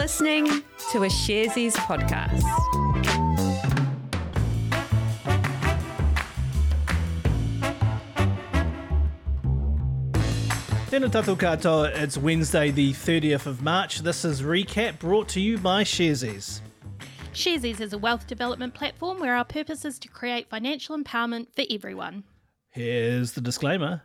listening to a Sharesies podcast. Tēnā tātou katoa, it's Wednesday the 30th of March. This is Recap brought to you by Sharesies. Sharesies is a wealth development platform where our purpose is to create financial empowerment for everyone. Here's the disclaimer.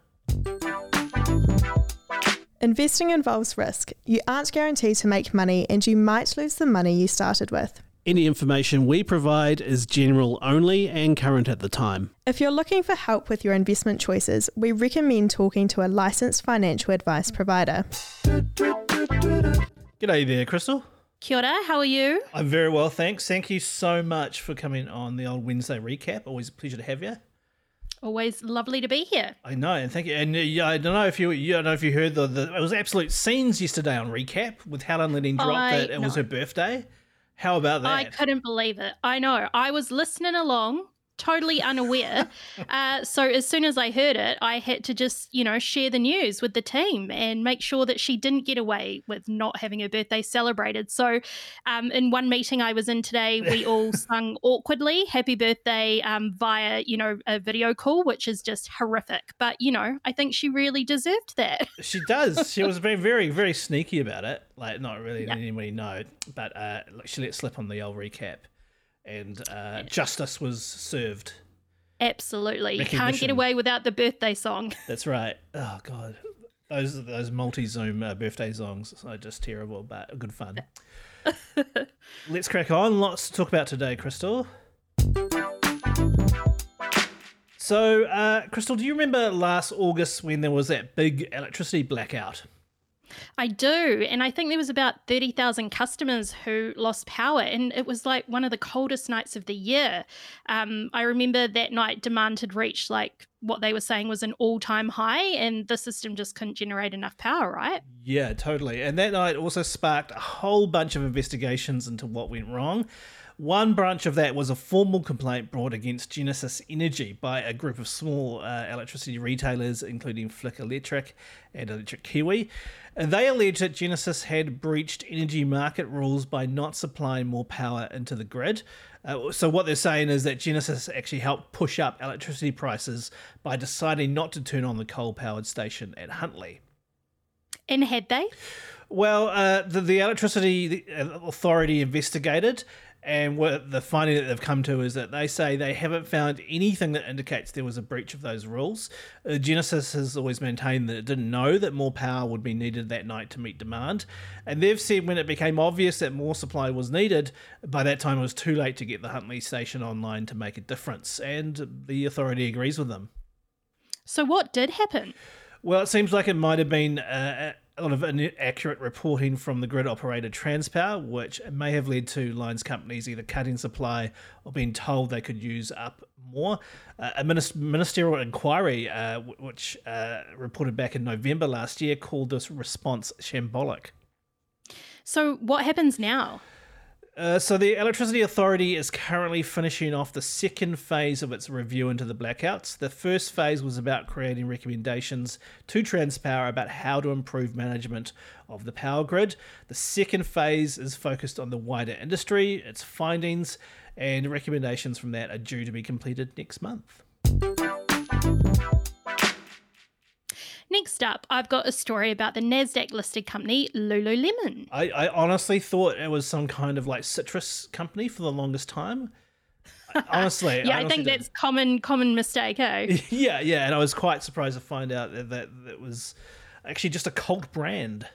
Investing involves risk. You aren't guaranteed to make money and you might lose the money you started with. Any information we provide is general only and current at the time. If you're looking for help with your investment choices, we recommend talking to a licensed financial advice provider. G'day there, Crystal. Kia ora, how are you? I'm very well, thanks. Thank you so much for coming on the old Wednesday recap. Always a pleasure to have you. Always lovely to be here. I know, and thank you. And uh, yeah, I don't know if you, you don't know if you heard the, the it was absolute scenes yesterday on recap with Helen letting drop I that it was her birthday. How about that? I couldn't believe it. I know. I was listening along, totally unaware. uh, so as soon as I heard it, I had to just, you know, share the news with the team and make sure that she didn't get away with not having her birthday celebrated. So um, in one meeting I was in today, we all sung awkwardly happy birthday um, via, you know, a video call, which is just horrific. But, you know, I think she really deserved that. She does. She was very, very, very sneaky about it. Like, not really Yeah. letting anybody know, but uh, she let slip on the old recap, and uh, justice was served. Absolutely. You can't get away without the birthday song. That's right. Oh god, those those multi Zoom uh, birthday songs are just terrible, but good fun. Let's crack on. Lots to talk about today, Crystal. So, uh, Crystal, do you remember last August when there was that big electricity blackout? I do. And I think there was about 30,000 customers who lost power. And it was like one of the coldest nights of the year. Um, I remember that night demand had reached like what they were saying was an all time high, and the system just couldn't generate enough power, right? Yeah, totally. And that night also sparked a whole bunch of investigations into what went wrong. One branch of that was a formal complaint brought against Genesis Energy by a group of small uh, electricity retailers, including Flick Electric and Electric Kiwi. They alleged that Genesis had breached energy market rules by not supplying more power into the grid. Uh, so, what they're saying is that Genesis actually helped push up electricity prices by deciding not to turn on the coal powered station at Huntly. And had they? Well, uh, the, the electricity authority investigated, and what the finding that they've come to is that they say they haven't found anything that indicates there was a breach of those rules. Uh, Genesis has always maintained that it didn't know that more power would be needed that night to meet demand, and they've said when it became obvious that more supply was needed, by that time it was too late to get the Huntly station online to make a difference, and the authority agrees with them. So, what did happen? Well, it seems like it might have been uh, a lot of inaccurate reporting from the grid operator Transpower, which may have led to lines companies either cutting supply or being told they could use up more. Uh, a ministerial inquiry, uh, which uh, reported back in November last year, called this response shambolic. So, what happens now? Uh, so the Electricity Authority is currently finishing off the second phase of its review into the blackouts. The first phase was about creating recommendations to Transpower about how to improve management of the power grid. The second phase is focused on the wider industry, its findings, and recommendations from that are due to be completed next month. Next up, I've got a story about the NASDAQ listed company Lululemon. I, I honestly thought it was some kind of like citrus company for the longest time. Honestly, Yeah, I, honestly think did. that's common common mistake, eh? yeah, yeah, and I was quite surprised to find out that that, that was actually just a cult brand.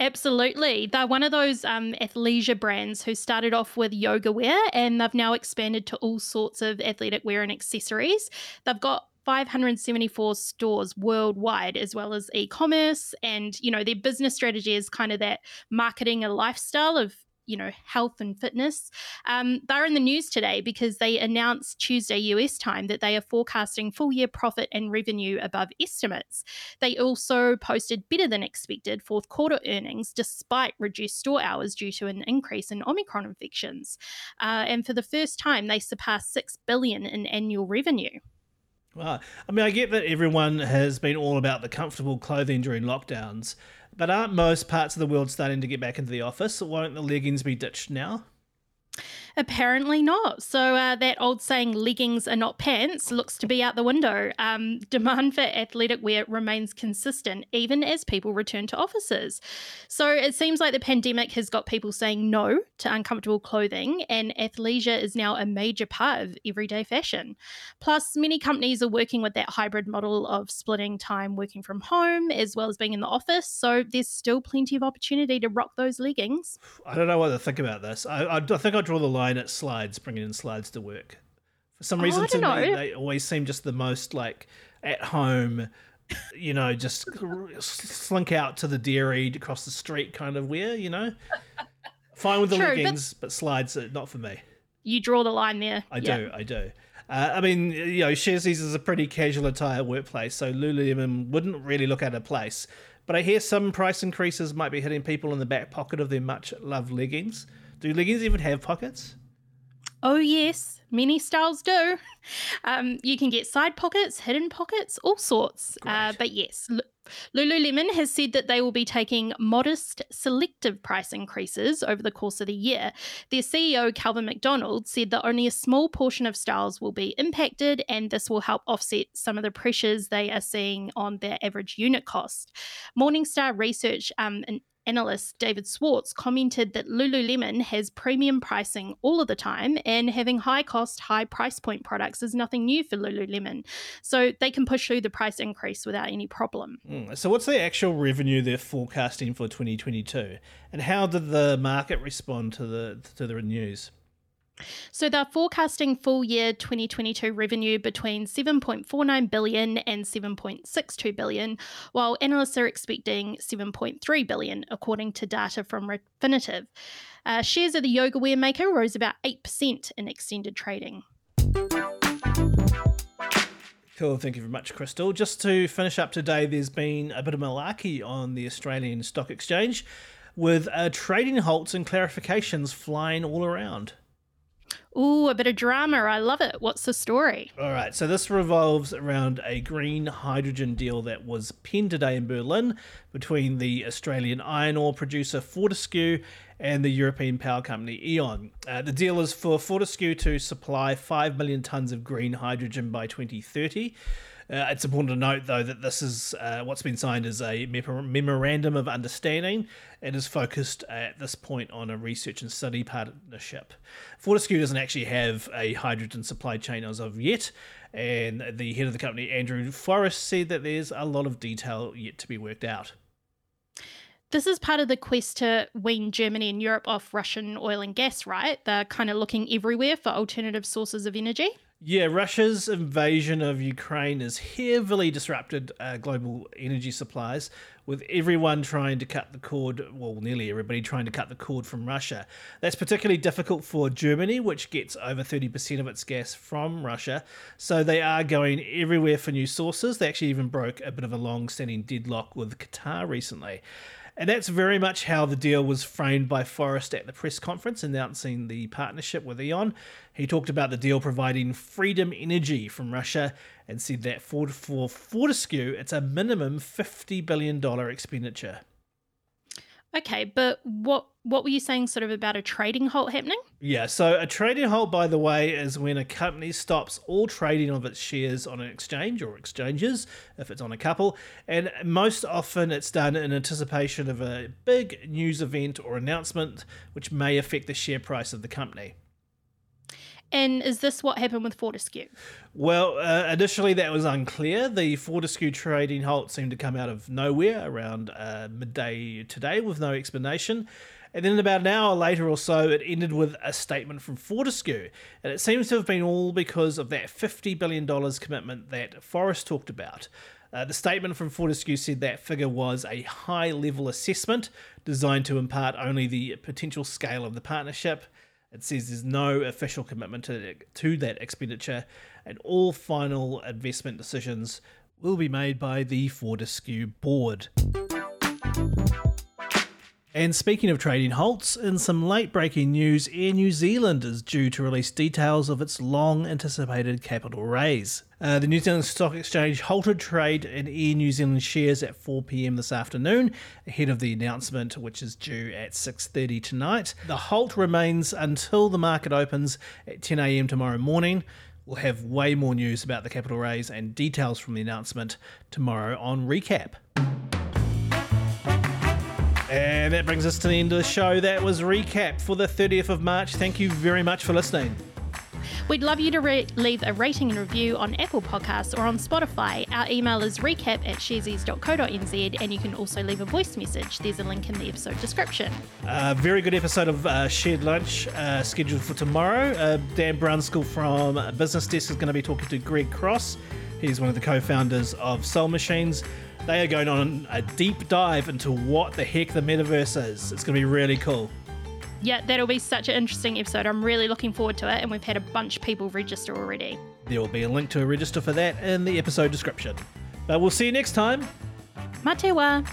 Absolutely. They're one of those um, athleisure brands who started off with yoga wear and they've now expanded to all sorts of athletic wear and accessories. They've got 574 stores worldwide as well as e-commerce. And you know their business strategy is kind of that marketing a lifestyle of you know health and fitness. Um, they're in the news today because they announced tuesday us time that they are forecasting full year profit and revenue above estimates. They also posted better than expected fourth quarter earnings despite reduced store hours due to an increase in omicron infections. Uh, and for the first time they surpassed 6 billion in annual revenue Well, I mean, I get that everyone has been all about the comfortable clothing during lockdowns, but aren't most parts of the world starting to get back into the office? Won't the leggings be ditched now? Apparently not. So uh, that old saying, leggings are not pants, looks to be out the window. Um, demand for athletic wear remains consistent even as people return to offices. So it seems like the pandemic has got people saying no to uncomfortable clothing, and athleisure is now a major part of everyday fashion. Plus, many companies are working with that hybrid model of splitting time working from home as well as being in the office. So there's still plenty of opportunity to rock those leggings. I don't know what to think about this. I, I, I think I draw the line line at slides, bringing in slides to work. For some reason, oh, to know. me, they always seem just the most like at home, you know, just slink out to the dairy across the street kind of wear, you know. Fine with the True, leggings, but, but slides are not for me. You draw the line there. I yeah. do, I do. Uh, I mean, you know, Sharesies is a pretty casual attire workplace, so Lululemon wouldn't really look out of place. But I hear some price increases might be hitting people in the back pocket of their much loved leggings. Do leggings even have pockets? Oh, yes. Many styles do. Um, you can get side pockets, hidden pockets, all sorts. Uh, but yes, L- Lululemon has said that they will be taking modest, selective price increases over the course of the year. Their CEO, Calvin McDonald, said that only a small portion of styles will be impacted, and this will help offset some of the pressures they are seeing on their average unit cost. Morningstar Research um, analyst David Swartz commented that Lululemon has premium pricing all of the time, and having high cost, high price point products is nothing new for Lululemon. So they can push through the price increase without any problem. Mm. So, what's the actual revenue they're forecasting for 2022, and how did the market respond to the to the news? So they're forecasting full year 2022 revenue between 7.49 billion and 7.62 billion, while analysts are expecting 7.3 billion, according to data from Refinitiv. Uh, shares of the yoga wear maker rose about 8% in extended trading. Cool, thank you very much, Crystal. Just to finish up today, there's been a bit of malarkey on the Australian Stock Exchange with uh, trading halts and clarifications flying all around. Ooh, a bit of drama. I love it. What's the story? All right. So this revolves around a green hydrogen deal that was penned today in Berlin between the Australian iron ore producer Fortescue and the European power company E.ON. Uh, the deal is for Fortescue to supply 5 million tonnes of green hydrogen by 2030. Uh, it's important to note, though, that this is uh, what's been signed as a memorandum of understanding and is focused at this point on a research and study partnership. Fortescue doesn't actually have a hydrogen supply chain as of yet, and the head of the company, Andrew Forrest, said that there's a lot of detail yet to be worked out. This is part of the quest to wean Germany and Europe off Russian oil and gas, right? They're kind of looking everywhere for alternative sources of energy. Yeah, Russia's invasion of Ukraine has heavily disrupted uh, global energy supplies, with everyone trying to cut the cord, well, nearly everybody trying to cut the cord from Russia. That's particularly difficult for Germany, which gets over 30% of its gas from Russia. So they are going everywhere for new sources. They actually even broke a bit of a long standing deadlock with Qatar recently. And that's very much how the deal was framed by Forrest at the press conference announcing the partnership with E.ON. He talked about the deal providing freedom energy from Russia and said that for, for Fortescue, it's a minimum $50 billion expenditure. Okay, but what what were you saying sort of about a trading halt happening? Yeah, so a trading halt, by the way, is when a company stops all trading of its shares on an exchange or exchanges, if it's on a couple, and most often it's done in anticipation of a big news event or announcement which may affect the share price of the company. And is this what happened with Fortescue? Well, uh, initially that was unclear. The Fortescue trading halt seemed to come out of nowhere around uh, midday today with no explanation. And then about an hour later or so, it ended with a statement from Fortescue. And it seems to have been all because of that $50 billion commitment that Forrest talked about. Uh, the statement from Fortescue said that figure was a high level assessment designed to impart only the potential scale of the partnership. It says there's no official commitment to, to that expenditure, and all final investment decisions will be made by the Fortescue board. And speaking of trading halts, in some late breaking news, Air New Zealand is due to release details of its long anticipated capital raise. Uh, the New Zealand Stock Exchange halted trade in Air New Zealand shares at 4 p.m. this afternoon, ahead of the announcement, which is due at 6:30 tonight. The halt remains until the market opens at 10 a.m. tomorrow morning. We'll have way more news about the capital raise and details from the announcement tomorrow on Recap. And that brings us to the end of the show. That was Recap for the 30th of March. Thank you very much for listening. We'd love you to re- leave a rating and review on Apple Podcasts or on Spotify. Our email is recap at sharesies.co.nz and you can also leave a voice message. There's a link in the episode description. A uh, very good episode of uh, Shared Lunch uh, scheduled for tomorrow. Uh, Dan Brunskill from Business Desk is going to be talking to Greg Cross. He's one of the co founders of Soul Machines. They are going on a deep dive into what the heck the metaverse is. It's going to be really cool. Yeah, that'll be such an interesting episode. I'm really looking forward to it, and we've had a bunch of people register already. There will be a link to a register for that in the episode description. But we'll see you next time. Matewa.